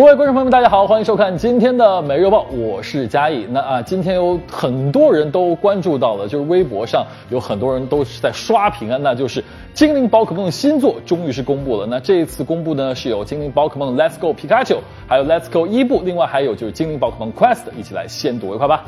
各位观众朋友们，大家好，欢迎收看今天的每日邮报，我是嘉义。那啊，今天有很多人都关注到了，就是微博上有很多人都是在刷屏啊，那就是精灵宝可梦新作终于是公布了。那这一次公布呢，是有精灵宝可梦 Let's Go 皮卡丘，还有 Let's Go 伊布，另外还有就是精灵宝可梦 Quest，一起来先睹为快吧。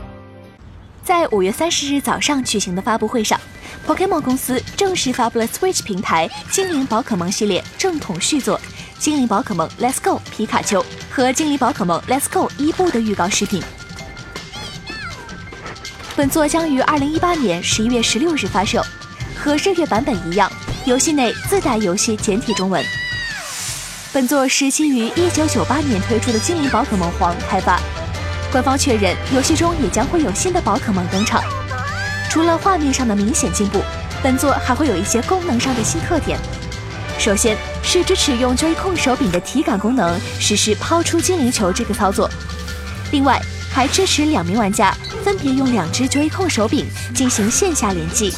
在五月三十日早上举行的发布会上，Pokemon 公司正式发布了 Switch 平台精灵宝可梦系列正统续作。精灵宝可梦 Let's Go 皮卡丘和精灵宝可梦 Let's Go 伊布的预告视频。本作将于二零一八年十一月十六日发售，和日月版本一样，游戏内自带游戏简体中文。本作是基于一九九八年推出的精灵宝可梦黄开发，官方确认游戏中也将会有新的宝可梦登场。除了画面上的明显进步，本作还会有一些功能上的新特点。首先是支持用 Joy-Con 手柄的体感功能实施抛出精灵球这个操作，另外还支持两名玩家分别用两只 Joy-Con 手柄进行线下联机，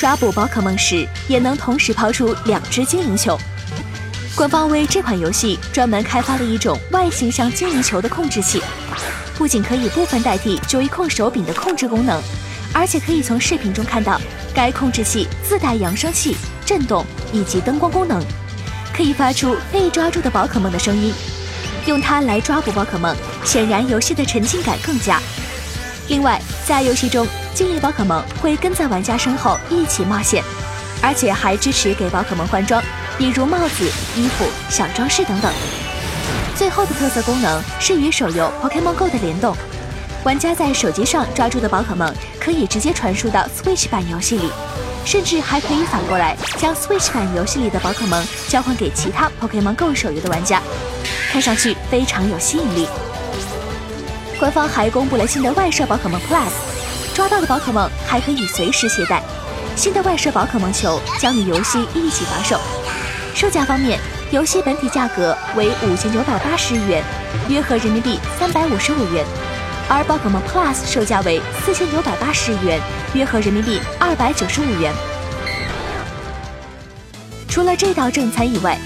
抓捕宝可梦时也能同时抛出两只精灵球。官方为这款游戏专门开发了一种外形像精灵球的控制器，不仅可以部分代替 Joy-Con 手柄的控制功能，而且可以从视频中看到该控制器自带扬声器。震动以及灯光功能，可以发出被抓住的宝可梦的声音，用它来抓捕宝可梦，显然游戏的沉浸感更佳。另外，在游戏中，精灵宝可梦会跟在玩家身后一起冒险，而且还支持给宝可梦换装，比如帽子、衣服、小装饰等等。最后的特色功能是与手游 Pokemon Go 的联动，玩家在手机上抓住的宝可梦可以直接传输到 Switch 版游戏里。甚至还可以反过来将 Switch 版游戏里的宝可梦交换给其他 Pokemon Go 手游的玩家，看上去非常有吸引力。官方还公布了新的外设宝可梦 Plus，抓到的宝可梦还可以随时携带。新的外设宝可梦球将与游戏一起发售。售价方面，游戏本体价格为五千九百八十日元，约合人民币三百五十五元。而宝可梦 Plus 售价为四千九百八十元，约合人民币二百九十五元。除了这道正餐以外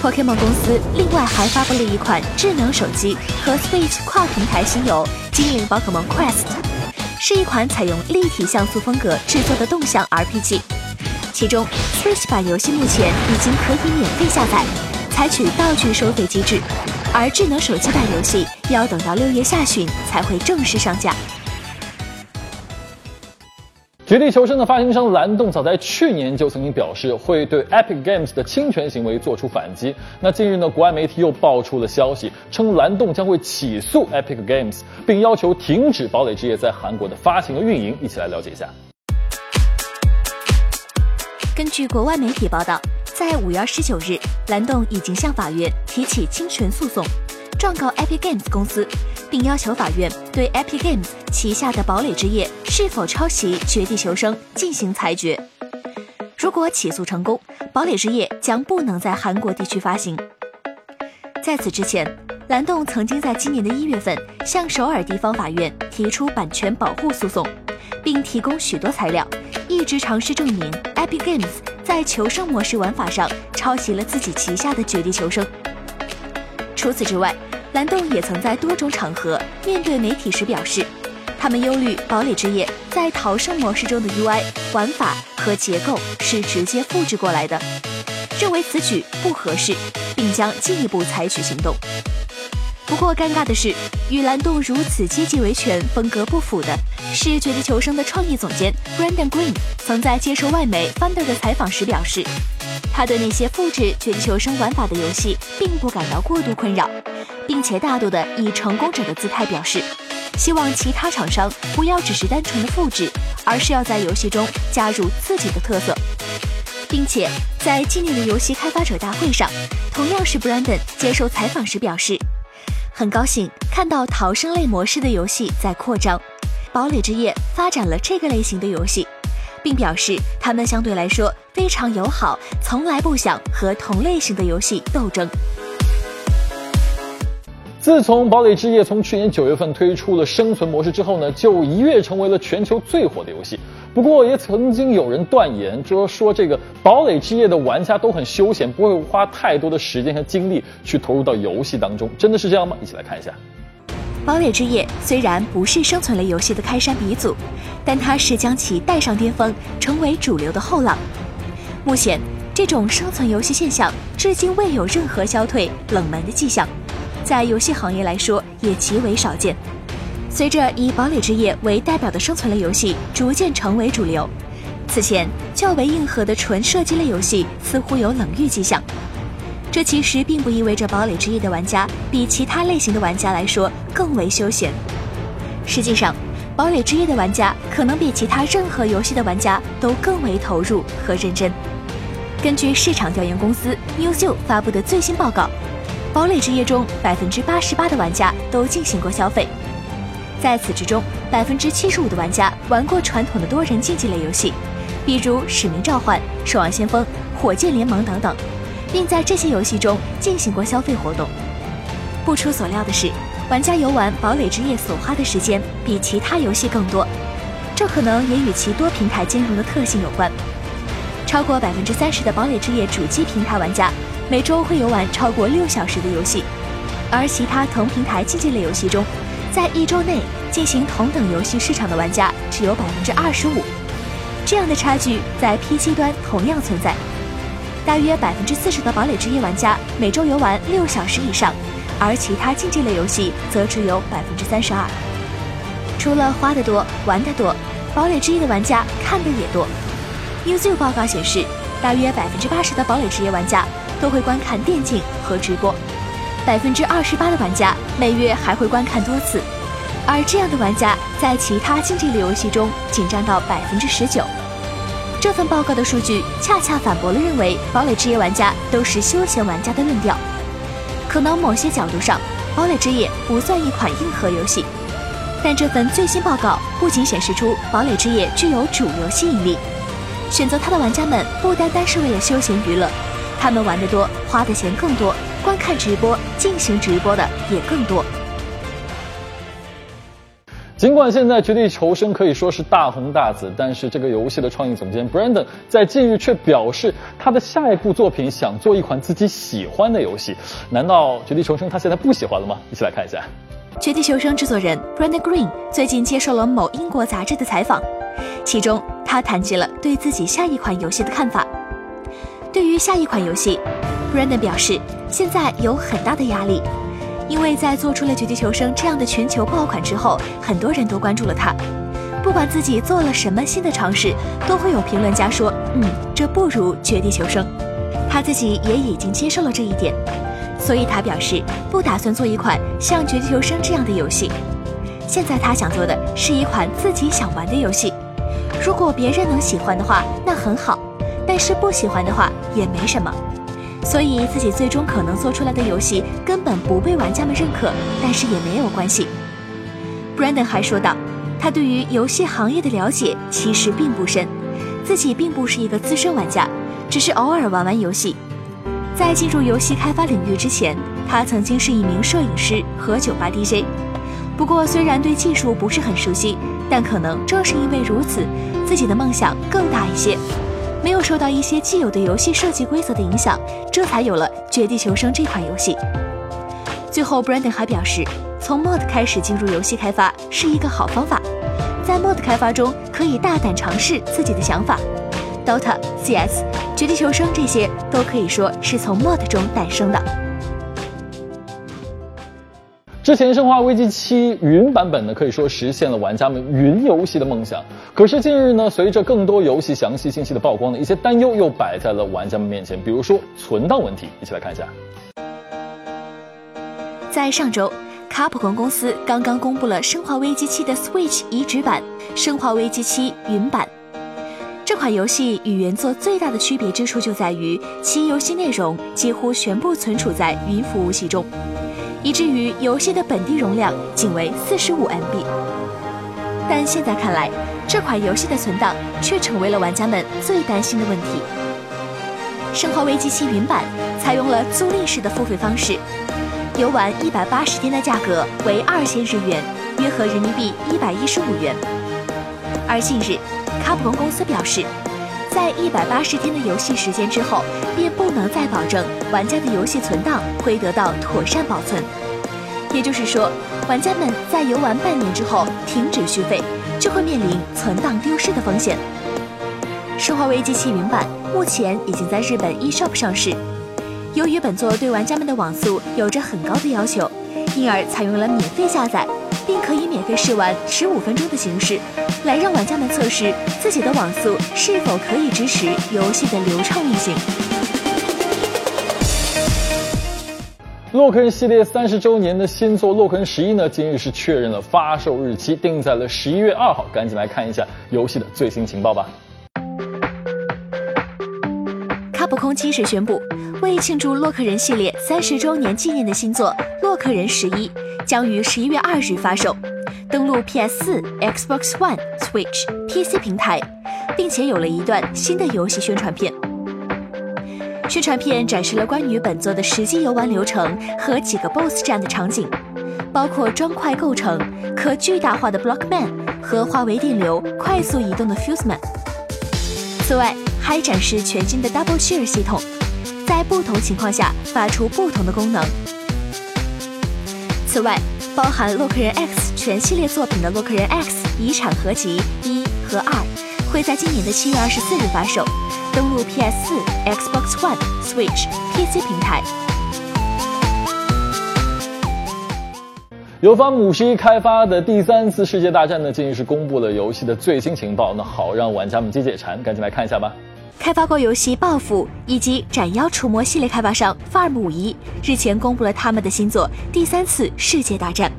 ，Pokemon 公司另外还发布了一款智能手机和 Switch 跨平台新游《精灵宝可梦 Quest》，是一款采用立体像素风格制作的动向 RPG。其中，Switch 版游戏目前已经可以免费下载，采取道具收费机制。而智能手机版游戏要等到六月下旬才会正式上架。绝地求生的发行商蓝洞早在去年就曾经表示会对 Epic Games 的侵权行为做出反击。那近日呢，国外媒体又爆出了消息，称蓝洞将会起诉 Epic Games，并要求停止堡垒之夜在韩国的发行和运营。一起来了解一下。根据国外媒体报道。在五月二十九日，蓝洞已经向法院提起侵权诉讼，状告 Epic Games 公司，并要求法院对 Epic Games 旗下的《堡垒之夜》是否抄袭《绝地求生》进行裁决。如果起诉成功，《堡垒之夜》将不能在韩国地区发行。在此之前，蓝洞曾经在今年的一月份向首尔地方法院提出版权保护诉讼，并提供许多材料，一直尝试证明 Epic Games。在求生模式玩法上抄袭了自己旗下的《绝地求生》。除此之外，蓝洞也曾在多种场合面对媒体时表示，他们忧虑《堡垒之夜》在逃生模式中的 UI 玩法和结构是直接复制过来的，认为此举不合适，并将进一步采取行动。不过，尴尬的是，与蓝洞如此积极维权风格不符的是，《绝地求生》的创意总监 Brandon Green 曾在接受外媒 Funder 的采访时表示，他对那些复制《绝地求生》玩法的游戏并不感到过度困扰，并且大度的以成功者的姿态表示，希望其他厂商不要只是单纯的复制，而是要在游戏中加入自己的特色，并且在今年的游戏开发者大会上，同样是 Brandon 接受采访时表示。很高兴看到逃生类模式的游戏在扩张，堡垒之夜发展了这个类型的游戏，并表示他们相对来说非常友好，从来不想和同类型的游戏斗争。自从《堡垒之夜》从去年九月份推出了生存模式之后呢，就一跃成为了全球最火的游戏。不过，也曾经有人断言，说说这个《堡垒之夜》的玩家都很休闲，不会花太多的时间和精力去投入到游戏当中。真的是这样吗？一起来看一下。《堡垒之夜》虽然不是生存类游戏的开山鼻祖，但它是将其带上巅峰，成为主流的后浪。目前，这种生存游戏现象至今未有任何消退冷门的迹象。在游戏行业来说，也极为少见。随着以《堡垒之夜》为代表的生存类游戏逐渐成为主流，此前较为硬核的纯射击类游戏似乎有冷遇迹象。这其实并不意味着《堡垒之夜》的玩家比其他类型的玩家来说更为休闲。实际上，《堡垒之夜》的玩家可能比其他任何游戏的玩家都更为投入和认真。根据市场调研公司 Newzoo 发布的最新报告。堡垒之夜中，百分之八十八的玩家都进行过消费，在此之中，百分之七十五的玩家玩过传统的多人竞技类游戏，比如《使命召唤》《守望先锋》《火箭联盟》等等，并在这些游戏中进行过消费活动。不出所料的是，玩家游玩堡垒之夜所花的时间比其他游戏更多，这可能也与其多平台兼容的特性有关。超过百分之三十的堡垒之夜主机平台玩家。每周会游玩超过六小时的游戏，而其他同平台竞技类游戏中，在一周内进行同等游戏市场的玩家只有百分之二十五。这样的差距在 PC 端同样存在。大约百分之四十的堡垒之夜玩家每周游玩六小时以上，而其他竞技类游戏则只有百分之三十二。除了花得多、玩得多，堡垒之夜的玩家看的也多。New z o 报告显示，大约百分之八十的堡垒之夜玩家。都会观看电竞和直播，百分之二十八的玩家每月还会观看多次，而这样的玩家在其他竞技类游戏中仅占到百分之十九。这份报告的数据恰恰反驳了认为堡垒之夜玩家都是休闲玩家的论调。可能某些角度上，堡垒之夜不算一款硬核游戏，但这份最新报告不仅显示出堡垒之夜具有主流吸引力，选择它的玩家们不单单是为了休闲娱乐。他们玩得多，花的钱更多，观看直播、进行直播的也更多。尽管现在《绝地求生》可以说是大红大紫，但是这个游戏的创意总监 Brandon 在近日却表示，他的下一部作品想做一款自己喜欢的游戏。难道《绝地求生》他现在不喜欢了吗？一起来看一下。《绝地求生》制作人 Brandon Green 最近接受了某英国杂志的采访，其中他谈及了对自己下一款游戏的看法。对于下一款游戏，Brandon 表示，现在有很大的压力，因为在做出了《绝地求生》这样的全球爆款之后，很多人都关注了它。不管自己做了什么新的尝试，都会有评论家说：“嗯，这不如《绝地求生》。”他自己也已经接受了这一点，所以他表示不打算做一款像《绝地求生》这样的游戏。现在他想做的是一款自己想玩的游戏。如果别人能喜欢的话，那很好。但是不喜欢的话也没什么，所以自己最终可能做出来的游戏根本不被玩家们认可，但是也没有关系。Brandon 还说道，他对于游戏行业的了解其实并不深，自己并不是一个资深玩家，只是偶尔玩玩游戏。在进入游戏开发领域之前，他曾经是一名摄影师和酒吧 DJ。不过虽然对技术不是很熟悉，但可能正是因为如此，自己的梦想更大一些。没有受到一些既有的游戏设计规则的影响，这才有了《绝地求生》这款游戏。最后，Brandon 还表示，从 Mod 开始进入游戏开发是一个好方法，在 Mod 开发中可以大胆尝试自己的想法。Dota、CS、绝地求生这些都可以说是从 Mod 中诞生的。之前《生化危机七》云版本呢，可以说实现了玩家们云游戏的梦想。可是近日呢，随着更多游戏详细信息的曝光呢，一些担忧又摆在了玩家们面前，比如说存档问题。一起来看一下。在上周，卡普空公司刚刚公布了《生化危机七》的 Switch 移植版《生化危机七云版》。这款游戏与原作最大的区别之处就在于，其游戏内容几乎全部存储在云服务器中。以至于游戏的本地容量仅为四十五 MB，但现在看来，这款游戏的存档却成为了玩家们最担心的问题。《生化危机七云版》采用了租赁式的付费方式，游玩一百八十天的价格为二千日元，约合人民币一百一十五元。而近日，卡普空公司表示，在一百八十天的游戏时间之后，便不能再保证玩家的游戏存档会得到妥善保存。也就是说，玩家们在游玩半年之后停止续费，就会面临存档丢失的风险。《生化危机七》云版目前已经在日本 eShop 上市。由于本作对玩家们的网速有着很高的要求，因而采用了免费下载，并可以免费试玩十五分钟的形式，来让玩家们测试自己的网速是否可以支持游戏的流畅运行。洛克人系列三十周年的新作《洛克人十一》呢，今日是确认了发售日期，定在了十一月二号。赶紧来看一下游戏的最新情报吧。卡普空七日宣布，为庆祝洛克人系列三十周年纪念的新作《洛克人十一》将于十一月二日发售，登陆 PS 四、Xbox One、Switch、PC 平台，并且有了一段新的游戏宣传片。宣传片展示了关于本作的实际游玩流程和几个 BOSS 战的场景，包括砖块构成、可巨大化的 Blockman 和化为电流快速移动的 Fuseman。此外，还展示全新的 Double Share 系统，在不同情况下发出不同的功能。此外，包含洛克人 X 全系列作品的洛克人 X 遗产合集一和二，会在今年的七月二十四日发售，登陆 PS 四、Xbox One、Switch、PC 平台。由方母十一开发的第三次世界大战呢，近日是公布了游戏的最新情报，那好让玩家们解解馋，赶紧来看一下吧。开发过游戏《报复》以及《斩妖除魔》系列开发商 Farm 五一日前公布了他们的新作《第三次世界大战》，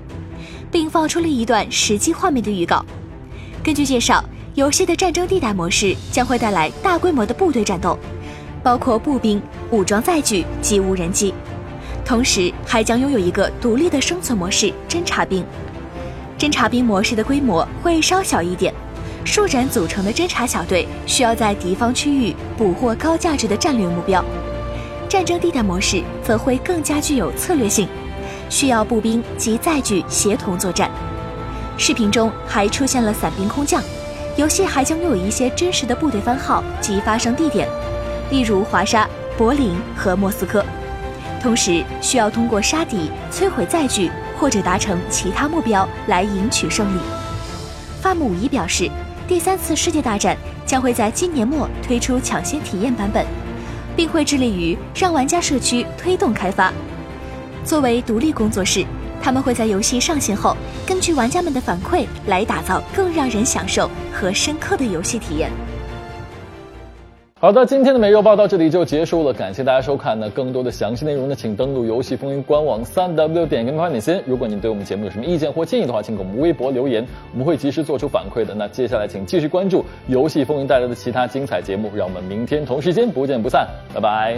并放出了一段实际画面的预告。根据介绍，游戏的战争地带模式将会带来大规模的部队战斗，包括步兵、武装载具及无人机，同时还将拥有一个独立的生存模式——侦察兵。侦察兵模式的规模会稍小一点。数人组成的侦察小队需要在敌方区域捕获高价值的战略目标，战争地带模式则会更加具有策略性，需要步兵及载具协同作战。视频中还出现了伞兵空降，游戏还将拥有一些真实的部队番号及发生地点，例如华沙、柏林和莫斯科。同时需要通过杀敌、摧毁载具或者达成其他目标来赢取胜利。范姆仪表示。第三次世界大战将会在今年末推出抢先体验版本，并会致力于让玩家社区推动开发。作为独立工作室，他们会在游戏上线后，根据玩家们的反馈来打造更让人享受和深刻的游戏体验。好的，今天的每日报到这里就结束了，感谢大家收看。那更多的详细内容呢，请登录游戏风云官网三 w 点 M M 点心。如果您对我们节目有什么意见或建议的话，请给我们微博留言，我们会及时做出反馈的。那接下来请继续关注游戏风云带来的其他精彩节目，让我们明天同时间不见不散，拜拜。